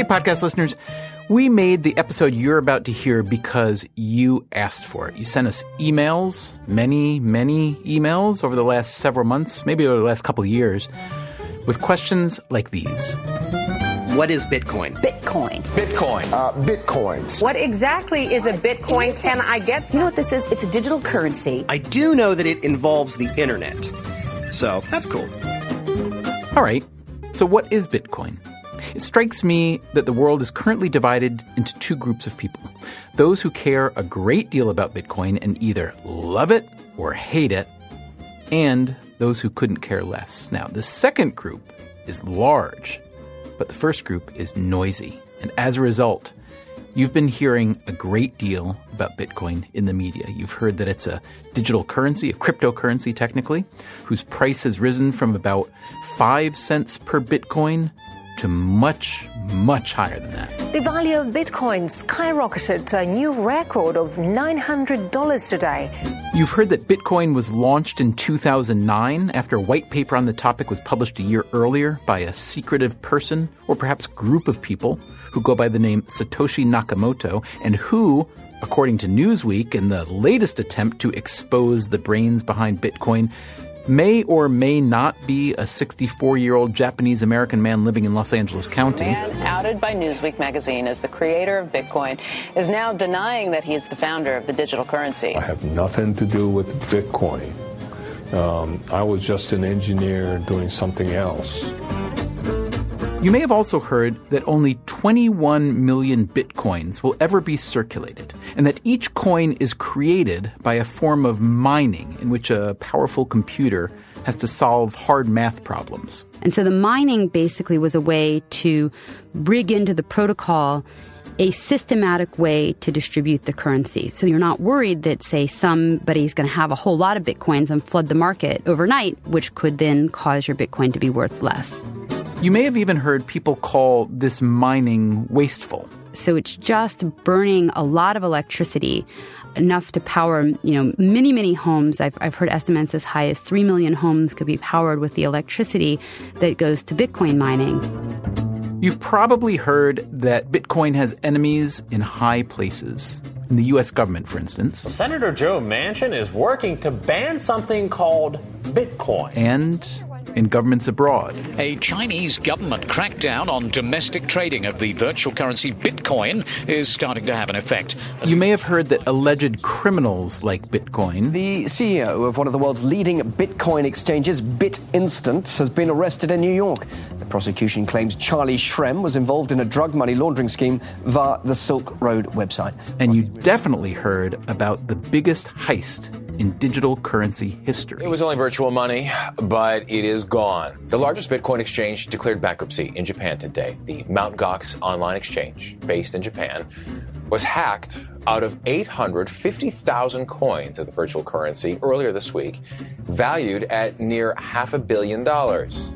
Hey, podcast listeners. We made the episode you're about to hear because you asked for it. You sent us emails, many, many emails over the last several months, maybe over the last couple of years, with questions like these. What is Bitcoin? Bitcoin. Bitcoin. Uh, Bitcoins. What exactly is a Bitcoin? Can I get? You know what this is? It's a digital currency. I do know that it involves the internet. So that's cool. All right. So, what is Bitcoin? It strikes me that the world is currently divided into two groups of people those who care a great deal about Bitcoin and either love it or hate it, and those who couldn't care less. Now, the second group is large, but the first group is noisy. And as a result, You've been hearing a great deal about Bitcoin in the media. You've heard that it's a digital currency, a cryptocurrency technically, whose price has risen from about 5 cents per Bitcoin to much, much higher than that. The value of Bitcoin skyrocketed to a new record of $900 today. You've heard that Bitcoin was launched in 2009 after a white paper on the topic was published a year earlier by a secretive person or perhaps group of people who go by the name Satoshi Nakamoto and who, according to Newsweek, in the latest attempt to expose the brains behind Bitcoin, may or may not be a 64 year old Japanese American man living in Los Angeles County. Man outed by Newsweek magazine as the creator of Bitcoin is now denying that he is the founder of the digital currency. I have nothing to do with Bitcoin. Um, I was just an engineer doing something else. You may have also heard that only 21 million bitcoins will ever be circulated, and that each coin is created by a form of mining in which a powerful computer has to solve hard math problems. And so the mining basically was a way to rig into the protocol a systematic way to distribute the currency. So you're not worried that, say, somebody's going to have a whole lot of bitcoins and flood the market overnight, which could then cause your bitcoin to be worth less. You may have even heard people call this mining wasteful. So it's just burning a lot of electricity enough to power, you know, many, many homes. I've, I've heard estimates as high as 3 million homes could be powered with the electricity that goes to Bitcoin mining. You've probably heard that Bitcoin has enemies in high places. In the U.S. government, for instance. Senator Joe Manchin is working to ban something called Bitcoin. And in governments abroad. A Chinese government crackdown on domestic trading of the virtual currency Bitcoin is starting to have an effect. You may have heard that alleged criminals like Bitcoin. The CEO of one of the world's leading Bitcoin exchanges, BitInstant, has been arrested in New York. The prosecution claims Charlie Shrem was involved in a drug money laundering scheme via the Silk Road website. And you definitely heard about the biggest heist in digital currency history. It was only virtual money, but it is gone. The largest Bitcoin exchange declared bankruptcy in Japan today. The Mt. Gox online exchange, based in Japan, was hacked out of 850,000 coins of the virtual currency earlier this week, valued at near half a billion dollars.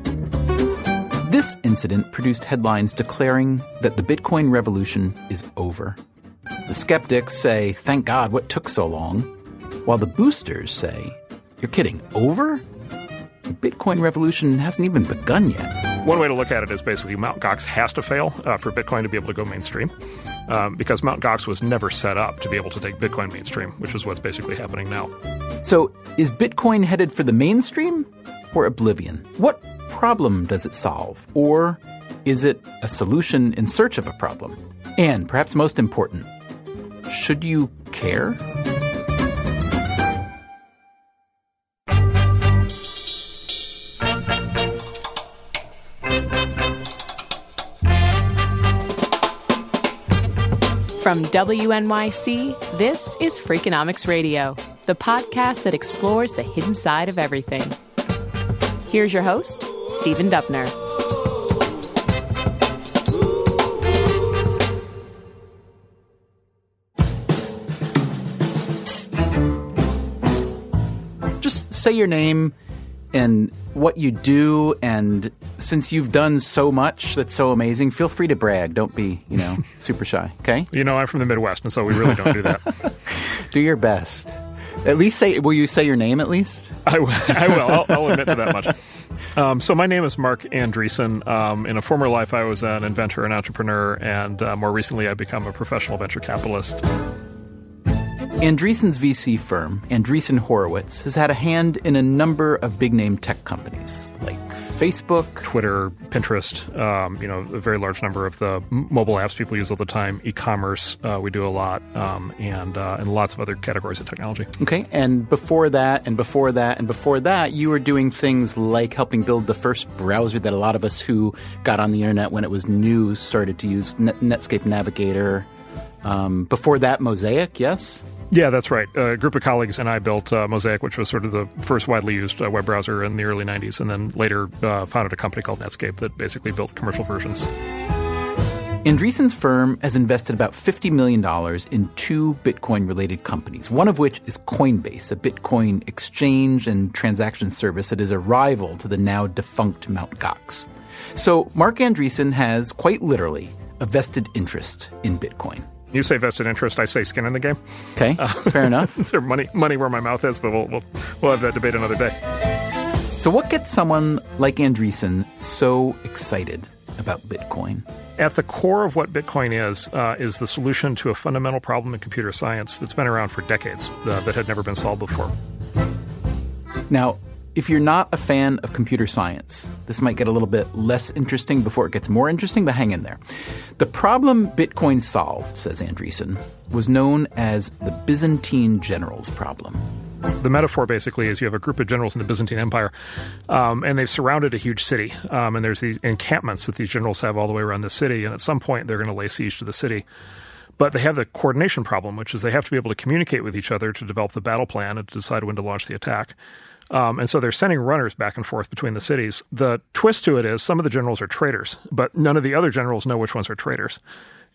This incident produced headlines declaring that the Bitcoin revolution is over. The skeptics say, thank God, what took so long? While the boosters say, you're kidding, over? The Bitcoin revolution hasn't even begun yet. One way to look at it is basically Mt. Gox has to fail uh, for Bitcoin to be able to go mainstream. Um, because Mt. Gox was never set up to be able to take Bitcoin mainstream, which is what's basically happening now. So, is Bitcoin headed for the mainstream or oblivion? What problem does it solve? Or is it a solution in search of a problem? And perhaps most important, should you care? From WNYC, this is Freakonomics Radio, the podcast that explores the hidden side of everything. Here's your host, Stephen Dubner. Just say your name and what you do and since you've done so much that's so amazing feel free to brag. Don't be you know super shy okay? You know i'm from the midwest and so we really don't do that. Do your best. At least say will you say your name at least? I, will, I will. I'll, I'll admit to that much. Um, so my name is Marc Andreessen. Um, in a former life, I was an inventor and entrepreneur, and uh, more recently, I've become a professional venture capitalist. Andreessen's VC firm, Andreessen Horowitz, has had a hand in a number of big name tech companies like Facebook, Twitter, Pinterest, um, you know, a very large number of the mobile apps people use all the time, e commerce, uh, we do a lot, um, and, uh, and lots of other categories of technology. Okay. And before that, and before that, and before that, you were doing things like helping build the first browser that a lot of us who got on the internet when it was new started to use Net- Netscape Navigator. Um, before that, Mosaic, yes? Yeah, that's right. A group of colleagues and I built uh, Mosaic, which was sort of the first widely used uh, web browser in the early 90s, and then later uh, founded a company called Netscape that basically built commercial versions. Andreessen's firm has invested about $50 million in two Bitcoin related companies, one of which is Coinbase, a Bitcoin exchange and transaction service that is a rival to the now defunct Mt. Gox. So Marc Andreessen has, quite literally, a vested interest in Bitcoin. You say vested interest, I say skin in the game. Okay, uh, fair enough. Is there money, money where my mouth is, but we'll, we'll, we'll have that debate another day. So, what gets someone like Andreessen so excited about Bitcoin? At the core of what Bitcoin is, uh, is the solution to a fundamental problem in computer science that's been around for decades uh, that had never been solved before. Now, if you're not a fan of computer science, this might get a little bit less interesting before it gets more interesting, but hang in there. The problem Bitcoin solved, says Andreessen, was known as the Byzantine generals problem. The metaphor basically is you have a group of generals in the Byzantine Empire, um, and they've surrounded a huge city. Um, and there's these encampments that these generals have all the way around the city, and at some point they're going to lay siege to the city. But they have the coordination problem, which is they have to be able to communicate with each other to develop the battle plan and to decide when to launch the attack. Um, and so they're sending runners back and forth between the cities. The twist to it is some of the generals are traitors, but none of the other generals know which ones are traitors.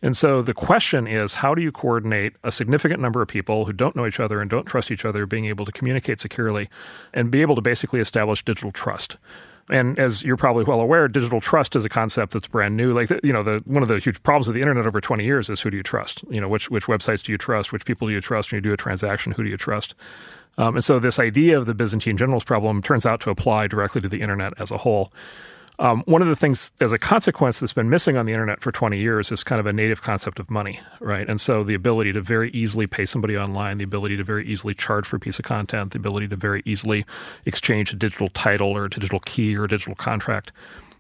And so the question is how do you coordinate a significant number of people who don't know each other and don't trust each other being able to communicate securely and be able to basically establish digital trust? And as you're probably well aware, digital trust is a concept that's brand new. Like you know, the one of the huge problems of the internet over 20 years is who do you trust? You know, which which websites do you trust? Which people do you trust when you do a transaction? Who do you trust? Um, and so this idea of the Byzantine generals problem turns out to apply directly to the internet as a whole. Um, one of the things, as a consequence, that's been missing on the internet for 20 years is kind of a native concept of money, right? And so the ability to very easily pay somebody online, the ability to very easily charge for a piece of content, the ability to very easily exchange a digital title or a digital key or a digital contract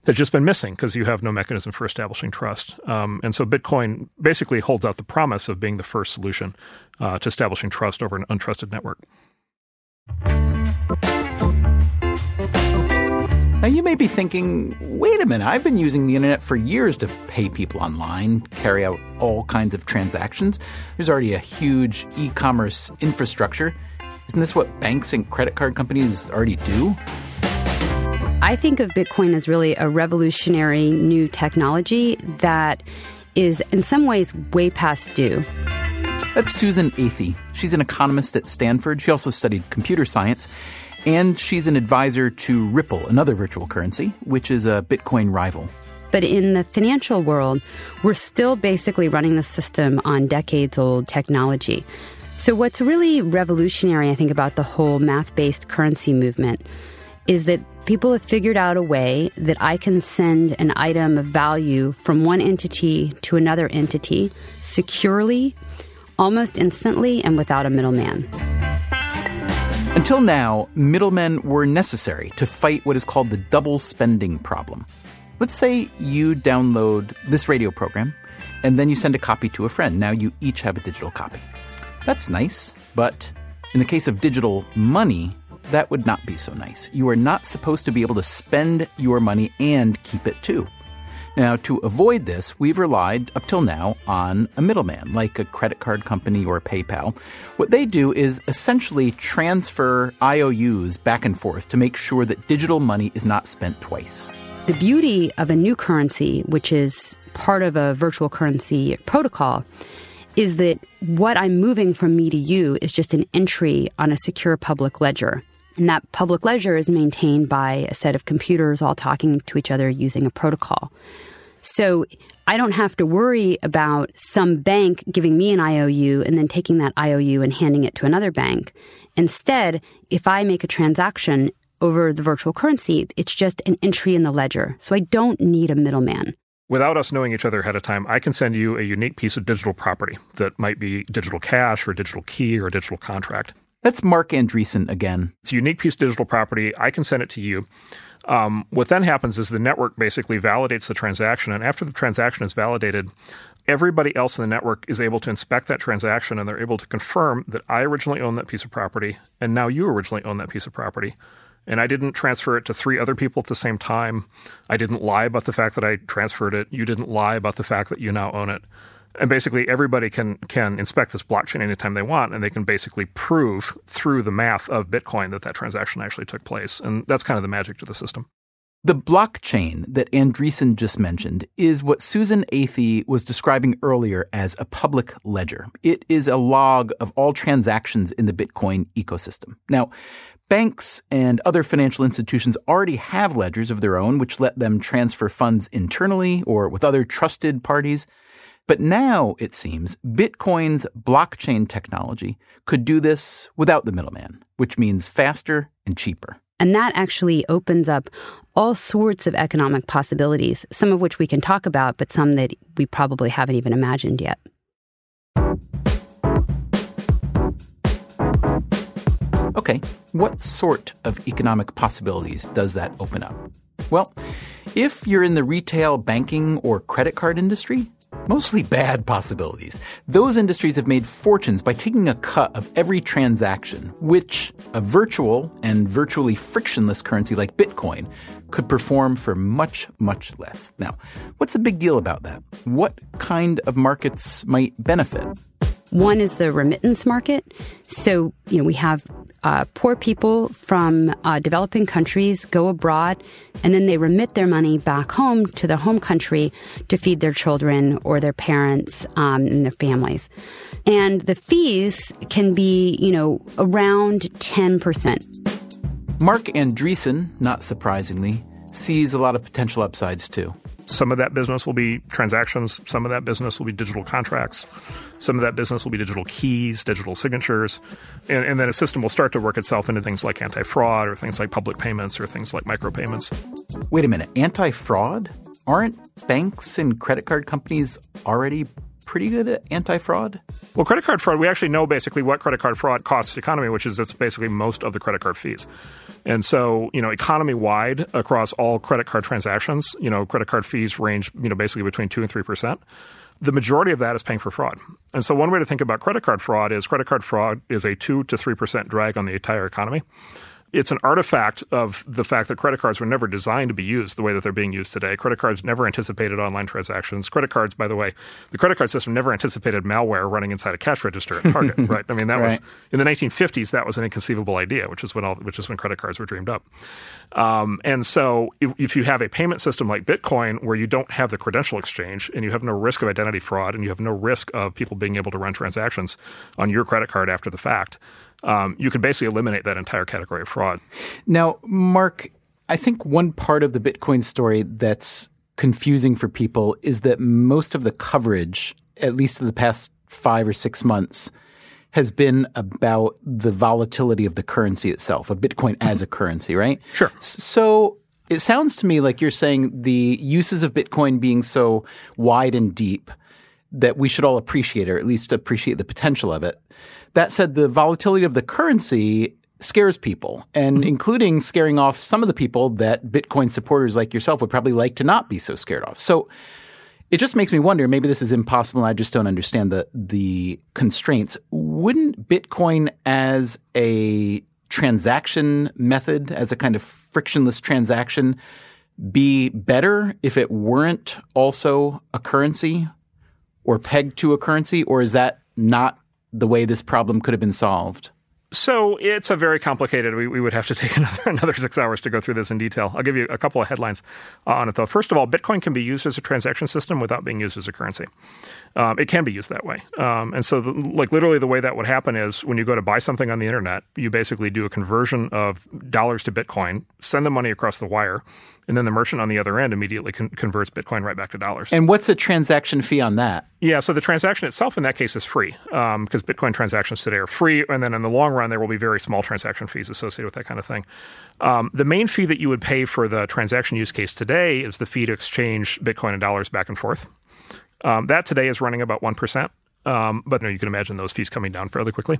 has just been missing because you have no mechanism for establishing trust. Um, and so Bitcoin basically holds out the promise of being the first solution uh, to establishing trust over an untrusted network. Now, you may be thinking, wait a minute, I've been using the internet for years to pay people online, carry out all kinds of transactions. There's already a huge e commerce infrastructure. Isn't this what banks and credit card companies already do? I think of Bitcoin as really a revolutionary new technology that is, in some ways, way past due. That's Susan Athey. She's an economist at Stanford. She also studied computer science. And she's an advisor to Ripple, another virtual currency, which is a Bitcoin rival. But in the financial world, we're still basically running the system on decades old technology. So, what's really revolutionary, I think, about the whole math based currency movement is that people have figured out a way that I can send an item of value from one entity to another entity securely, almost instantly, and without a middleman. Until now, middlemen were necessary to fight what is called the double spending problem. Let's say you download this radio program and then you send a copy to a friend. Now you each have a digital copy. That's nice, but in the case of digital money, that would not be so nice. You are not supposed to be able to spend your money and keep it too. Now, to avoid this, we've relied up till now on a middleman, like a credit card company or PayPal. What they do is essentially transfer IOUs back and forth to make sure that digital money is not spent twice. The beauty of a new currency, which is part of a virtual currency protocol, is that what I'm moving from me to you is just an entry on a secure public ledger. And that public ledger is maintained by a set of computers all talking to each other using a protocol. So I don't have to worry about some bank giving me an IOU and then taking that IOU and handing it to another bank. Instead, if I make a transaction over the virtual currency, it's just an entry in the ledger. So I don't need a middleman. Without us knowing each other ahead of time, I can send you a unique piece of digital property that might be digital cash or digital key or a digital contract. That's Marc Andreessen again. It's a unique piece of digital property. I can send it to you. Um, what then happens is the network basically validates the transaction. And after the transaction is validated, everybody else in the network is able to inspect that transaction and they're able to confirm that I originally own that piece of property and now you originally own that piece of property. And I didn't transfer it to three other people at the same time. I didn't lie about the fact that I transferred it. You didn't lie about the fact that you now own it and basically everybody can can inspect this blockchain anytime they want and they can basically prove through the math of bitcoin that that transaction actually took place and that's kind of the magic to the system the blockchain that Andreessen just mentioned is what Susan Athey was describing earlier as a public ledger. It is a log of all transactions in the Bitcoin ecosystem. Now, banks and other financial institutions already have ledgers of their own, which let them transfer funds internally or with other trusted parties. But now, it seems, Bitcoin's blockchain technology could do this without the middleman, which means faster and cheaper. And that actually opens up all sorts of economic possibilities, some of which we can talk about, but some that we probably haven't even imagined yet. Okay, what sort of economic possibilities does that open up? Well, if you're in the retail, banking, or credit card industry, mostly bad possibilities. Those industries have made fortunes by taking a cut of every transaction, which a virtual and virtually frictionless currency like Bitcoin could perform for much, much less. Now, what's the big deal about that? What kind of markets might benefit? One is the remittance market. So, you know, we have uh, poor people from uh, developing countries go abroad and then they remit their money back home to their home country to feed their children or their parents um, and their families. And the fees can be, you know, around 10%. Marc Andreessen, not surprisingly, sees a lot of potential upsides too. Some of that business will be transactions. Some of that business will be digital contracts. Some of that business will be digital keys, digital signatures. And, and then a system will start to work itself into things like anti fraud or things like public payments or things like micropayments. Wait a minute. Anti fraud? Aren't banks and credit card companies already pretty good at anti-fraud? Well, credit card fraud, we actually know basically what credit card fraud costs the economy, which is it's basically most of the credit card fees. And so, you know, economy wide across all credit card transactions, you know, credit card fees range, you know, basically between 2 and 3%. The majority of that is paying for fraud. And so one way to think about credit card fraud is credit card fraud is a 2 to 3% drag on the entire economy it's an artifact of the fact that credit cards were never designed to be used the way that they're being used today. Credit cards never anticipated online transactions. Credit cards, by the way, the credit card system never anticipated malware running inside a cash register at Target, right? I mean, that right. was in the 1950s. That was an inconceivable idea, which is when all, which is when credit cards were dreamed up. Um, and so, if, if you have a payment system like Bitcoin, where you don't have the credential exchange and you have no risk of identity fraud and you have no risk of people being able to run transactions on your credit card after the fact um, you could basically eliminate that entire category of fraud. Now, Marc, I think one part of the Bitcoin story that's confusing for people is that most of the coverage, at least in the past five or six months, has been about the volatility of the currency itself, of Bitcoin as a currency, right? Sure. So it sounds to me like you're saying the uses of Bitcoin being so wide and deep that we should all appreciate, or at least appreciate the potential of it. That said, the volatility of the currency scares people, and mm-hmm. including scaring off some of the people that Bitcoin supporters like yourself would probably like to not be so scared off. So it just makes me wonder. Maybe this is impossible. and I just don't understand the the constraints. Wouldn't Bitcoin as a transaction method, as a kind of frictionless transaction, be better if it weren't also a currency or pegged to a currency, or is that not the way this problem could have been solved? So it's a very complicated. We, we would have to take another, another six hours to go through this in detail. I'll give you a couple of headlines uh, on it, though. First of all, Bitcoin can be used as a transaction system without being used as a currency. Um, it can be used that way. Um, and so, the, like literally, the way that would happen is when you go to buy something on the internet, you basically do a conversion of dollars to Bitcoin, send the money across the wire, and then the merchant on the other end immediately con- converts Bitcoin right back to dollars. And what's the transaction fee on that? Yeah, so the transaction itself in that case is free because um, Bitcoin transactions today are free, and then in the long run there will be very small transaction fees associated with that kind of thing. Um, the main fee that you would pay for the transaction use case today is the fee to exchange Bitcoin and dollars back and forth. Um, that today is running about one percent, um, but you, know, you can imagine those fees coming down fairly quickly.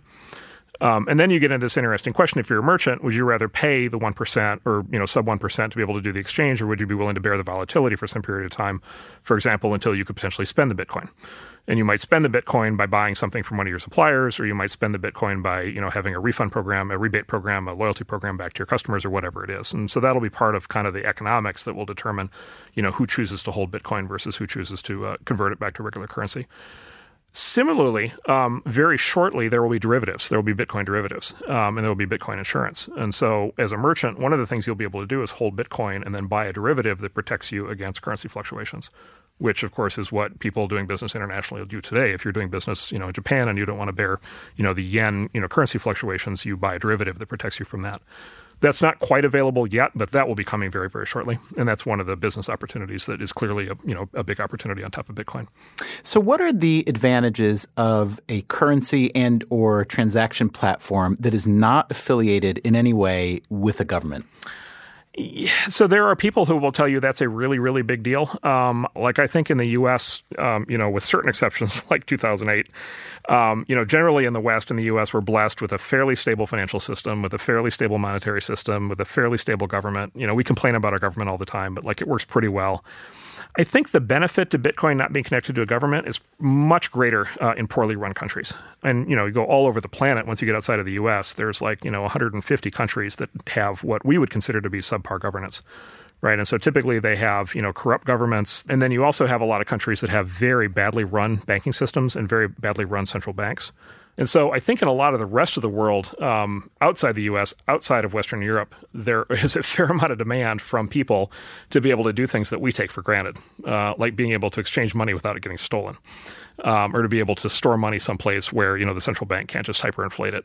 Um, and then you get into this interesting question: If you're a merchant, would you rather pay the one percent or you know sub one percent to be able to do the exchange, or would you be willing to bear the volatility for some period of time, for example, until you could potentially spend the Bitcoin? And you might spend the Bitcoin by buying something from one of your suppliers, or you might spend the Bitcoin by you know having a refund program, a rebate program, a loyalty program back to your customers, or whatever it is. And so that'll be part of kind of the economics that will determine you know who chooses to hold Bitcoin versus who chooses to uh, convert it back to regular currency. Similarly, um, very shortly, there will be derivatives. There will be Bitcoin derivatives, um, and there will be Bitcoin insurance. And so, as a merchant, one of the things you'll be able to do is hold Bitcoin and then buy a derivative that protects you against currency fluctuations, which, of course, is what people doing business internationally do today. If you're doing business, you know, in Japan and you don't want to bear, you know, the yen, you know, currency fluctuations, you buy a derivative that protects you from that. That's not quite available yet, but that will be coming very, very shortly. And that's one of the business opportunities that is clearly a, you know, a big opportunity on top of Bitcoin. So what are the advantages of a currency and or transaction platform that is not affiliated in any way with a government? So there are people who will tell you that's a really, really big deal. Um, like I think in the U.S., um, you know, with certain exceptions, like 2008, um, you know, generally in the West, in the U.S., we're blessed with a fairly stable financial system, with a fairly stable monetary system, with a fairly stable government. You know, we complain about our government all the time, but like it works pretty well. I think the benefit to Bitcoin not being connected to a government is much greater uh, in poorly run countries. And you know, you go all over the planet. Once you get outside of the U.S., there's like you know 150 countries that have what we would consider to be subpar governance right? And so typically they have, you know, corrupt governments. And then you also have a lot of countries that have very badly run banking systems and very badly run central banks. And so I think in a lot of the rest of the world, um, outside the US, outside of Western Europe, there is a fair amount of demand from people to be able to do things that we take for granted, uh, like being able to exchange money without it getting stolen, um, or to be able to store money someplace where, you know, the central bank can't just hyperinflate it.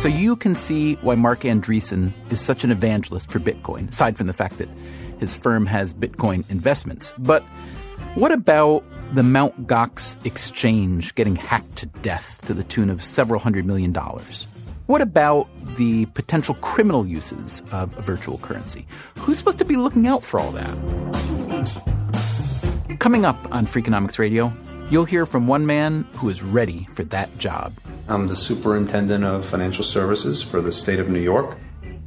So you can see why Marc Andreessen is such an evangelist for Bitcoin, aside from the fact that his firm has Bitcoin investments. But what about the Mt. Gox exchange getting hacked to death to the tune of several hundred million dollars? What about the potential criminal uses of a virtual currency? Who's supposed to be looking out for all that? Coming up on Freakonomics Radio, you'll hear from one man who is ready for that job. I'm the superintendent of financial services for the state of New York.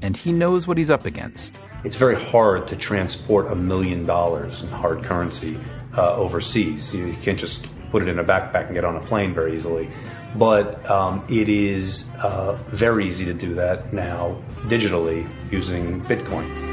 And he knows what he's up against. It's very hard to transport a million dollars in hard currency uh, overseas. You can't just put it in a backpack and get on a plane very easily. But um, it is uh, very easy to do that now digitally using Bitcoin.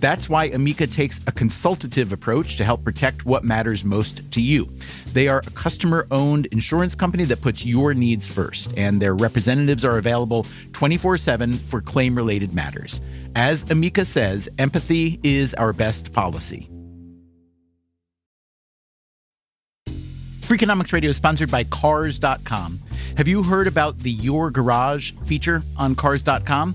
That's why Amica takes a consultative approach to help protect what matters most to you. They are a customer owned insurance company that puts your needs first, and their representatives are available 24 7 for claim related matters. As Amica says, empathy is our best policy. Freakonomics Radio is sponsored by Cars.com. Have you heard about the Your Garage feature on Cars.com?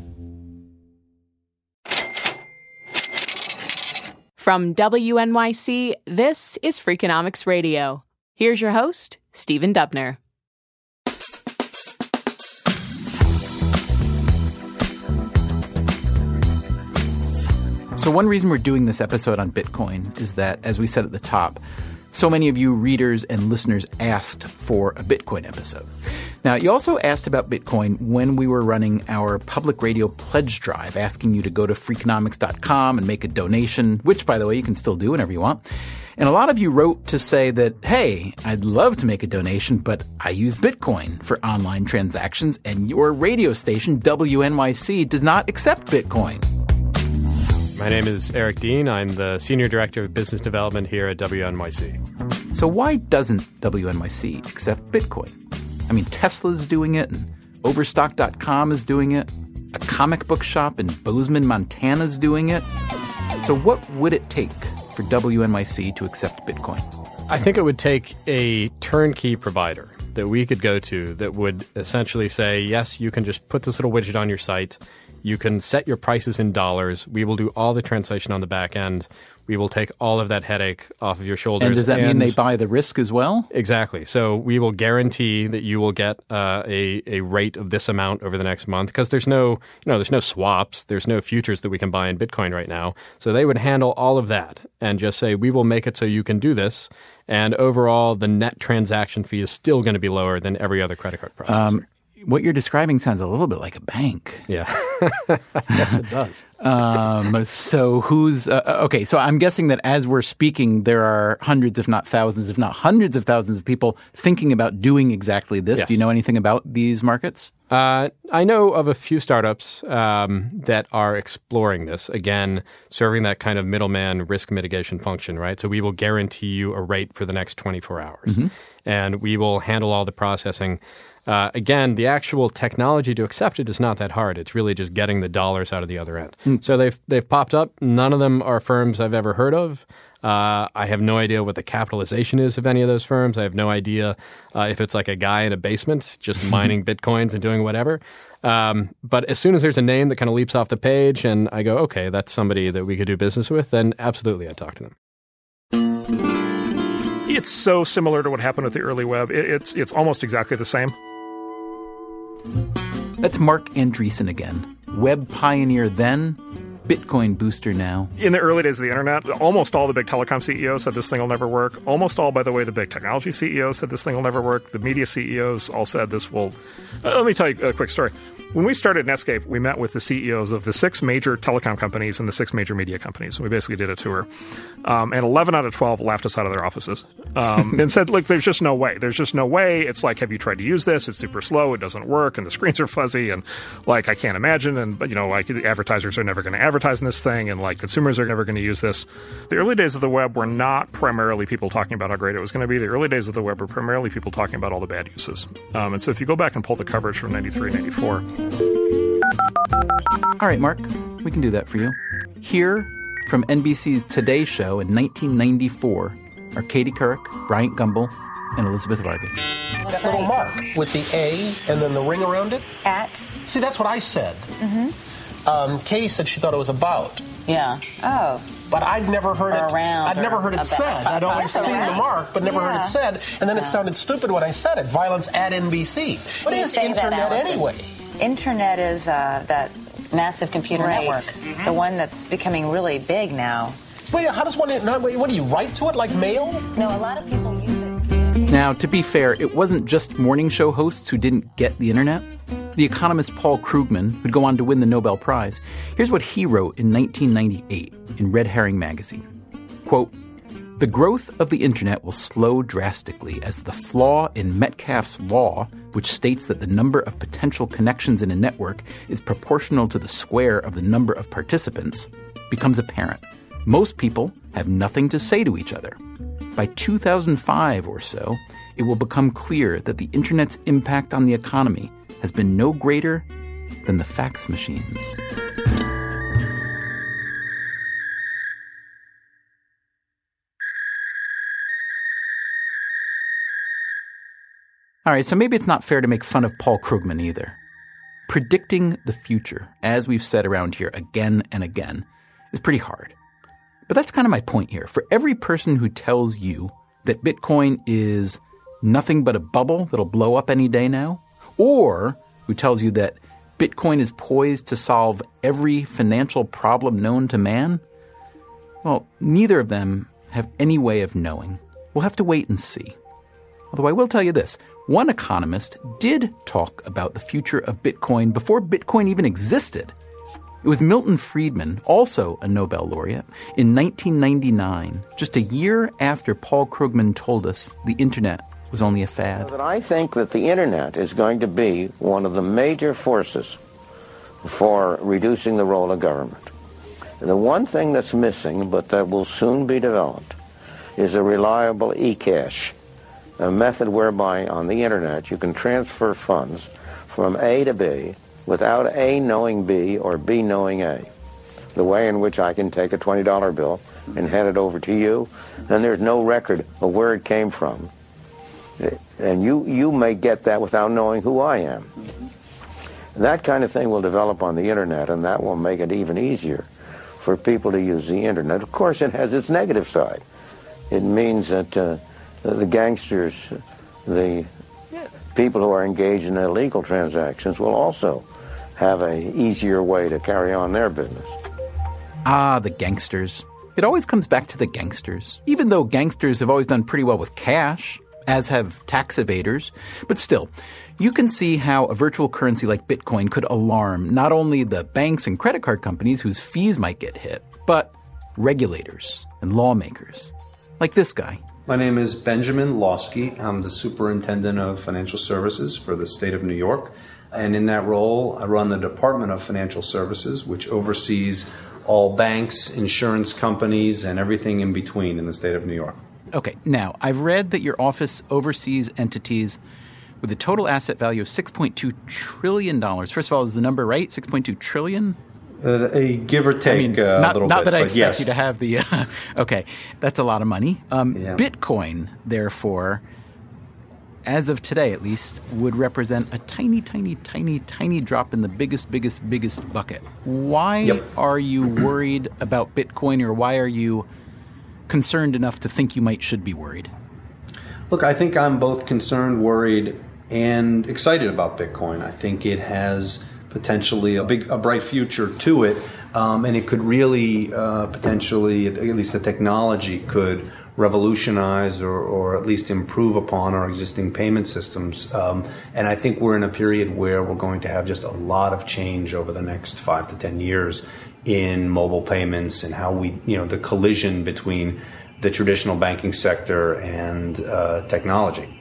From WNYC, this is Freakonomics Radio. Here's your host, Stephen Dubner. So, one reason we're doing this episode on Bitcoin is that, as we said at the top, so many of you readers and listeners asked for a Bitcoin episode. Now, you also asked about Bitcoin when we were running our public radio pledge drive, asking you to go to freakonomics.com and make a donation, which, by the way, you can still do whenever you want. And a lot of you wrote to say that, hey, I'd love to make a donation, but I use Bitcoin for online transactions, and your radio station, WNYC, does not accept Bitcoin. My name is Eric Dean. I'm the Senior Director of Business Development here at WNYC. So, why doesn't WNYC accept Bitcoin? I mean, Tesla's doing it, and Overstock.com is doing it, a comic book shop in Bozeman, Montana is doing it. So, what would it take for WNYC to accept Bitcoin? I think it would take a turnkey provider that we could go to that would essentially say, yes, you can just put this little widget on your site. You can set your prices in dollars. We will do all the translation on the back end. We will take all of that headache off of your shoulders. And does that and mean they buy the risk as well? Exactly. So we will guarantee that you will get uh, a a rate of this amount over the next month because there's no you know there's no swaps, there's no futures that we can buy in Bitcoin right now. So they would handle all of that and just say we will make it so you can do this. And overall, the net transaction fee is still going to be lower than every other credit card processor. Um, what you're describing sounds a little bit like a bank. Yeah. yes, it does. um, so who's uh, uh, okay? So I'm guessing that as we're speaking, there are hundreds, if not thousands, if not hundreds of thousands of people thinking about doing exactly this. Yes. Do you know anything about these markets? Uh, I know of a few startups um, that are exploring this. Again, serving that kind of middleman risk mitigation function, right? So we will guarantee you a rate for the next 24 hours, mm-hmm. and we will handle all the processing. Uh, again, the actual technology to accept it is not that hard. It's really just getting the dollars out of the other end. Mm. So they've they've popped up. None of them are firms I've ever heard of. Uh, I have no idea what the capitalization is of any of those firms. I have no idea uh, if it's like a guy in a basement just mining bitcoins and doing whatever. Um, but as soon as there's a name that kind of leaps off the page and I go, okay, that's somebody that we could do business with, then absolutely I'd talk to them. It's so similar to what happened with the early web. It's it's almost exactly the same. That's Marc Andreessen again. Web pioneer then, Bitcoin booster now. In the early days of the internet, almost all the big telecom CEOs said this thing will never work. Almost all, by the way, the big technology CEOs said this thing will never work. The media CEOs all said this will. Uh, let me tell you a quick story. When we started Netscape, we met with the CEOs of the six major telecom companies and the six major media companies. We basically did a tour. Um, and 11 out of 12 laughed us out of their offices um, and said, look, there's just no way. There's just no way. It's like, have you tried to use this? It's super slow. It doesn't work. And the screens are fuzzy. And like, I can't imagine. And, you know, like advertisers are never going to advertise in this thing. And like, consumers are never going to use this. The early days of the web were not primarily people talking about how great it was going to be. The early days of the web were primarily people talking about all the bad uses. Um, and so if you go back and pull the coverage from 93, and 94, all right, Marc, we can do that for you. Here from NBC's Today Show in 1994 are Katie Couric, Bryant Gumbel, and Elizabeth Vargas. That little mark with the A and then the ring around it? At? See, that's what I said. Mm-hmm. Um, Katie said she thought it was about. Yeah. Oh. But I'd never heard Or it. around I'd never heard it about- said. I'd always That's seen the mark, but never heard it said. And then Yeah. it sounded stupid when I said it. Violence at NBC. What You is that, internet anyway? Internet is uh, that Massive computer right, network. Mm-hmm. the one that's becoming really big now. Wait, how does one? no, What do you write to it like mail? No, a lot of people use it. Now, to be fair, it wasn't just morning show hosts who didn't get the internet. The economist Paul Krugman, who'd go on to win the Nobel Prize, here's what he wrote in 1998 in Red Herring magazine. Quote, the growth of the internet will slow drastically as the flaw in Metcalfe's law, which states that the number of potential connections in a network is proportional to the square of the number of participants, becomes apparent. Most people have nothing to say to each other. By 2005 or so, it will become clear that the internet's impact on the economy has been no greater than the fax machines. All right, so maybe it's not fair to make fun of Paul Krugman either. Predicting the future, as we've said around here again and again, is pretty hard. But that's kind of my point here. For every person who tells you that Bitcoin is nothing but a bubble that'll blow up any day now, or who tells you that Bitcoin is poised to solve every financial problem known to man, well, neither of them have any way of knowing. We'll have to wait and see. Although I will tell you this one economist did talk about the future of Bitcoin before Bitcoin even existed. It was Milton Friedman, also a Nobel laureate, in 1999, just a year after Paul Krugman told us the internet was only a fad. But I think that the internet is going to be one of the major forces for reducing the role of government. The one thing that's missing, but that will soon be developed, is a reliable e-cash, a method whereby on the internet you can transfer funds from A to B without A knowing B or B knowing A. The way in which I can take a $20 bill and hand it over to you, and there's no record of where it came from. And you, you may get that without knowing who I am. That kind of thing will develop on the internet, and that will make it even easier for people to use the internet. Of course, it has its negative side. It means that uh, the gangsters, the people who are engaged in illegal transactions will also have an easier way to carry on their business. Ah, the gangsters. It always comes back to the gangsters. Even though gangsters have always done pretty well with cash, as have tax evaders. But still, you can see how a virtual currency like Bitcoin could alarm not only the banks and credit card companies whose fees might get hit, but regulators and lawmakers. Like this guy. My name is Benjamin Lawsky. I'm the superintendent of financial services for the state of New York. And in that role, I run the Department of Financial Services, which oversees all banks, insurance companies, and everything in between in the state of New York. Okay, now, I've read that your office oversees entities with a total asset value of $6.2 trillion. First of all, is the number right? 6.2 trillion? Uh, a give or take I mean, uh, not, not bit, that I expect yes. you to have the. Uh, okay, that's a lot of money. Um, Yeah. Bitcoin, therefore, as of today at least, would represent a tiny, tiny, tiny, tiny drop in the biggest, biggest, biggest bucket. Why Yep. are you worried about Bitcoin, or why are you concerned enough to think you might should be worried? Look, I think I'm both concerned, worried, and excited about Bitcoin. I think it has potentially a big, a bright future to it, um, and it could really uh, potentially, at least the technology could revolutionize or, or at least improve upon our existing payment systems. Um, and I think we're in a period where we're going to have just a lot of change over the next five to ten years in mobile payments and how we, you know, the collision between the traditional banking sector and uh, technology.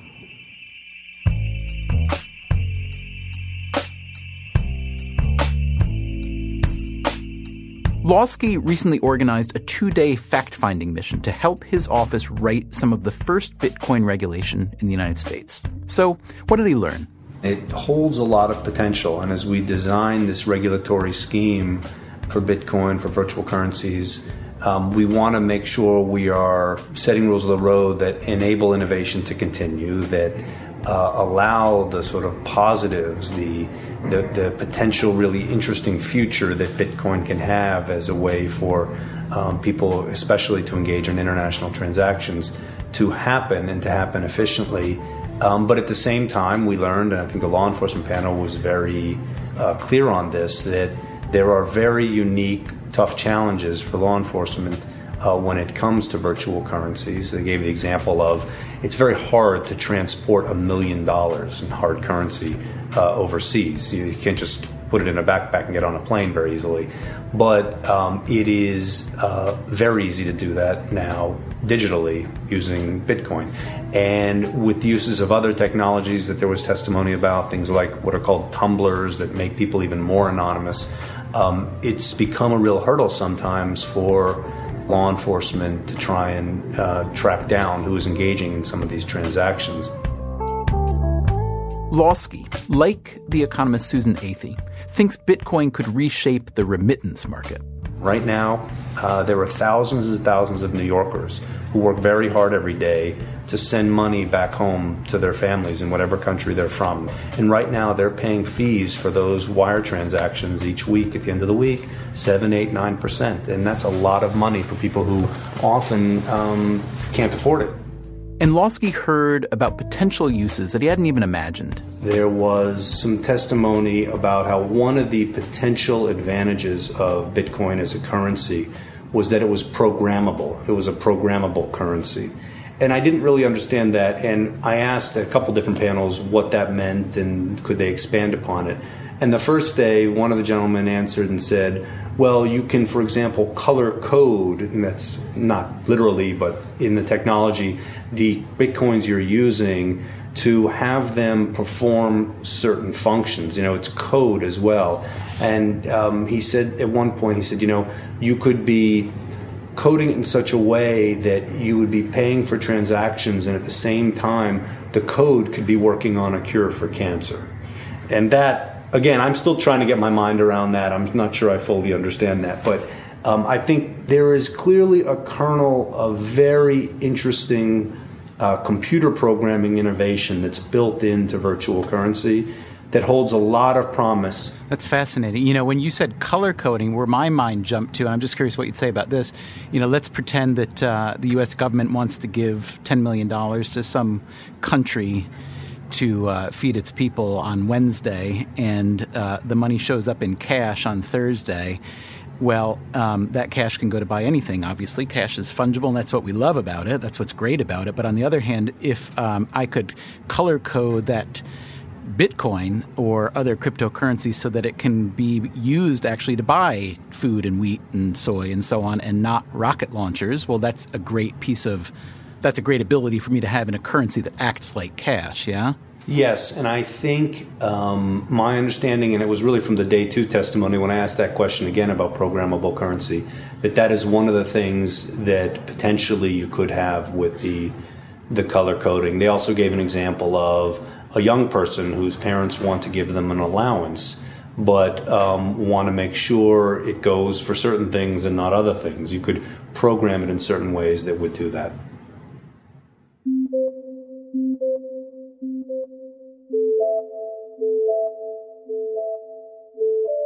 Lawsky recently organized a two day fact finding mission to help his office write some of the first Bitcoin regulation in the United States. So, what did he learn? It holds a lot of potential, and as we design this regulatory scheme for Bitcoin, for virtual currencies, um, we want to make sure we are setting rules of the road that enable innovation to continue, that uh, allow the sort of positives, the the, the potential really interesting future that Bitcoin can have as a way for um, people, especially to engage in international transactions, to happen and to happen efficiently. Um, but at the same time, we learned, and I think the law enforcement panel was very uh, clear on this, that there are very unique, tough challenges for law enforcement uh, when it comes to virtual currencies. They gave the example of it's very hard to transport a million dollars in hard currency uh, overseas. You, you, can't just put it in a backpack and get on a plane very easily. But um, it is uh, very easy to do that now digitally using Bitcoin. And with the uses of other technologies that there was testimony about, things like what are called tumblers that make people even more anonymous, um, it's become a real hurdle sometimes for law enforcement to try and uh, track down who is engaging in some of these transactions. Lawsky, like the economist Susan Athey, thinks Bitcoin could reshape the remittance market. Right now, uh, there are thousands and thousands of New Yorkers who work very hard every day to send money back home to their families in whatever country they're from. And right now, they're paying fees for those wire transactions each week at the end of the week seven, eight, nine percent, and that's a lot of money for people who often um, can't afford it. And Lawsky heard about potential uses that he hadn't even imagined. There was some testimony about how one of the potential advantages of Bitcoin as a currency was that it was programmable. It was a programmable currency. And I didn't really understand that. And I asked a couple different panels what that meant and could they expand upon it. And the first day, one of the gentlemen answered and said, well, you can, for example, color code, and that's not literally, but in the technology, the bitcoins you're using to have them perform certain functions. You know, it's code as well. And um, he said at one point, he said, you know, you could be coding it in such a way that you would be paying for transactions, and at the same time, the code could be working on a cure for cancer. And that again, I'm still trying to get my mind around that. I'm not sure I fully understand that, but um, I think there is clearly a kernel of very interesting uh, computer programming innovation that's built into virtual currency that holds a lot of promise. That's fascinating. You know, when you said color coding, where my mind jumped to, and I'm just curious what you'd say about this. You know, let's pretend that uh, the U.S. government wants to give $10 million to some country to uh, feed its people on Wednesday, and uh, the money shows up in cash on Thursday. Well, um, that cash can go to buy anything. Obviously, cash is fungible, and that's what we love about it. That's what's great about it. But on the other hand, if um, I could color code that Bitcoin or other cryptocurrencies so that it can be used actually to buy food and wheat and soy and so on, and not rocket launchers, well, that's a great piece of that's a great ability for me to have in a currency that acts like cash, yeah? Yes, and I think um, my understanding, and it was really from the day two testimony when I asked that question again about programmable currency, that that is one of the things that potentially you could have with the the color coding. They also gave an example of a young person whose parents want to give them an allowance, but um, want to make sure it goes for certain things and not other things. You could program it in certain ways that would do that.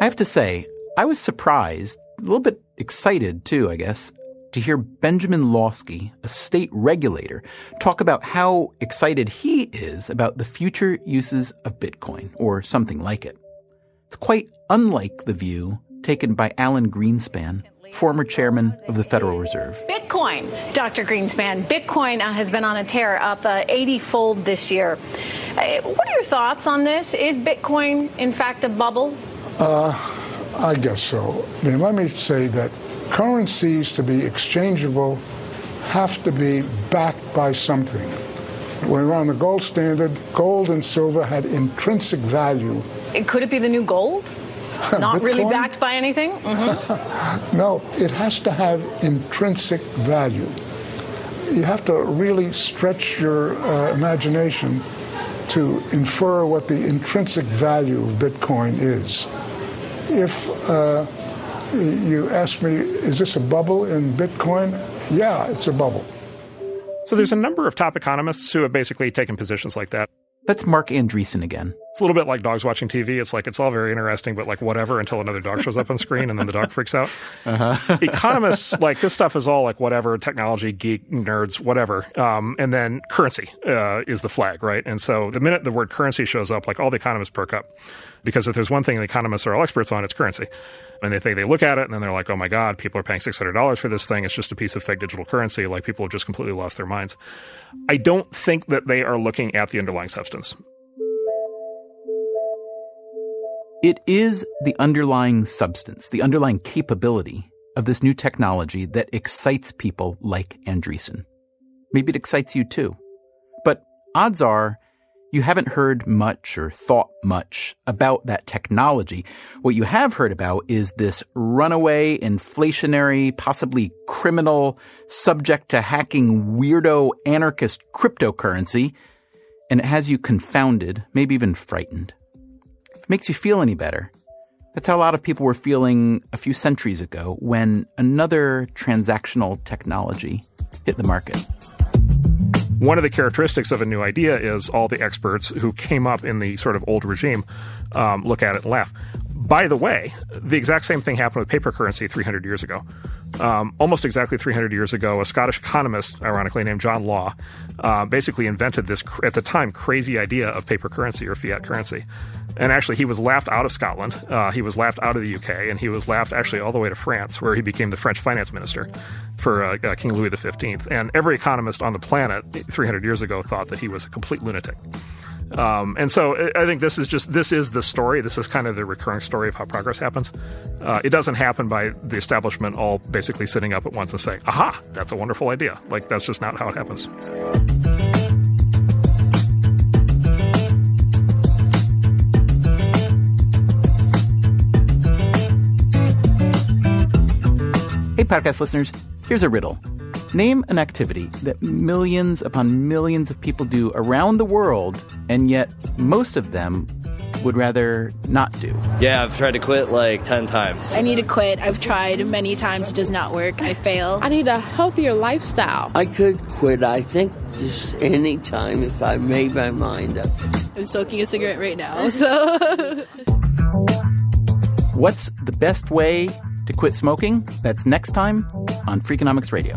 I have to say, I was surprised, a little bit excited too, I guess, to hear Benjamin Lawsky, a state regulator, talk about how excited he is about the future uses of Bitcoin or something like it. It's quite unlike the view taken by Alan Greenspan, former chairman of the Federal Reserve. Bitcoin, Dr. Greenspan. Bitcoin uh, has been on a tear, up uh, 80 fold this year. Uh, what are your thoughts on this? Is Bitcoin, in fact, a bubble? Uh, I guess so. I mean, let me say that currencies to be exchangeable have to be backed by something. When we were on the gold standard, gold and silver had intrinsic value. Could it be the new gold? Not really backed by anything? Mm-hmm. no, it has to have intrinsic value. You have to really stretch your uh, imagination to infer what the intrinsic value of Bitcoin is if uh, you ask me, is this a bubble in Bitcoin? Yeah, it's a bubble. So there's a number of top economists who have basically taken positions like that. That's Marc Andreessen again. It's a little bit like dogs watching TV. It's like it's all very interesting, but like whatever until another dog shows up on screen and then the dog freaks out. Uh-huh. Economists like this stuff is all like whatever technology, geek, nerds, whatever. Um, and then currency uh, is the flag, right? And so the minute the word currency shows up, like all the economists perk up because if there's one thing the economists are all experts on, it's currency. And they think they look at it and then they're like, oh my God, people are paying $600 for this thing. It's just a piece of fake digital currency. Like people have just completely lost their minds. I don't think that they are looking at the underlying substance. It is the underlying substance, the underlying capability of this new technology that excites people like Andreessen. Maybe it excites you too. But odds are you haven't heard much or thought much about that technology. What you have heard about is this runaway, inflationary, possibly criminal, subject to hacking, weirdo, anarchist cryptocurrency, and it has you confounded, maybe even frightened. Makes you feel any better, that's how a lot of people were feeling a few centuries ago when another transactional technology hit the market. One of the characteristics of a new idea is all the experts who came up in the sort of old regime um, look at it and laugh. By the way, the exact same thing happened with paper currency 300 years ago. Um, almost exactly 300 years ago, a Scottish economist, ironically named John Law, uh, basically invented this, at the time, crazy idea of paper currency or fiat currency. And actually, he was laughed out of Scotland, uh, he was laughed out of the UK, and he was laughed actually all the way to France, where he became the French finance minister for uh, uh, King Louis XV. And every economist on the planet 300 years ago thought that he was a complete lunatic. Um, and so I think this is just this is the story. This is kind of the recurring story of how progress happens. Uh, it doesn't happen by the establishment all basically sitting up at once and saying, "Aha, that's a wonderful idea." Like that's just not how it happens. Hey, podcast listeners, here's a riddle. Name an activity that millions upon millions of people do around the world, and yet most of them would rather not do. Yeah, I've tried to quit like 10 times. I need to quit. I've tried many times. It does not work. I fail. I need a healthier lifestyle. I could quit, I think, just any time if I made my mind up. I'm smoking a cigarette right now, so. What's the best way to quit smoking? That's next time on Freakonomics Radio.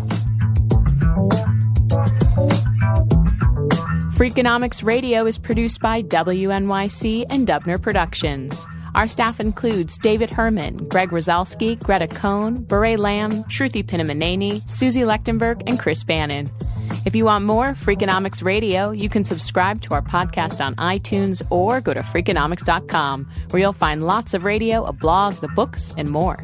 Freakonomics Radio is produced by WNYC and Dubner Productions. Our staff includes David Herman, Greg Rosalsky, Greta Cohn, Beret Lamb, Shruti Pinamaneni, Susie Lechtenberg, and Chris Bannon. If you want more Freakonomics Radio, you can subscribe to our podcast on iTunes or go to Freakonomics.com, where you'll find lots of radio, a blog, the books, and more.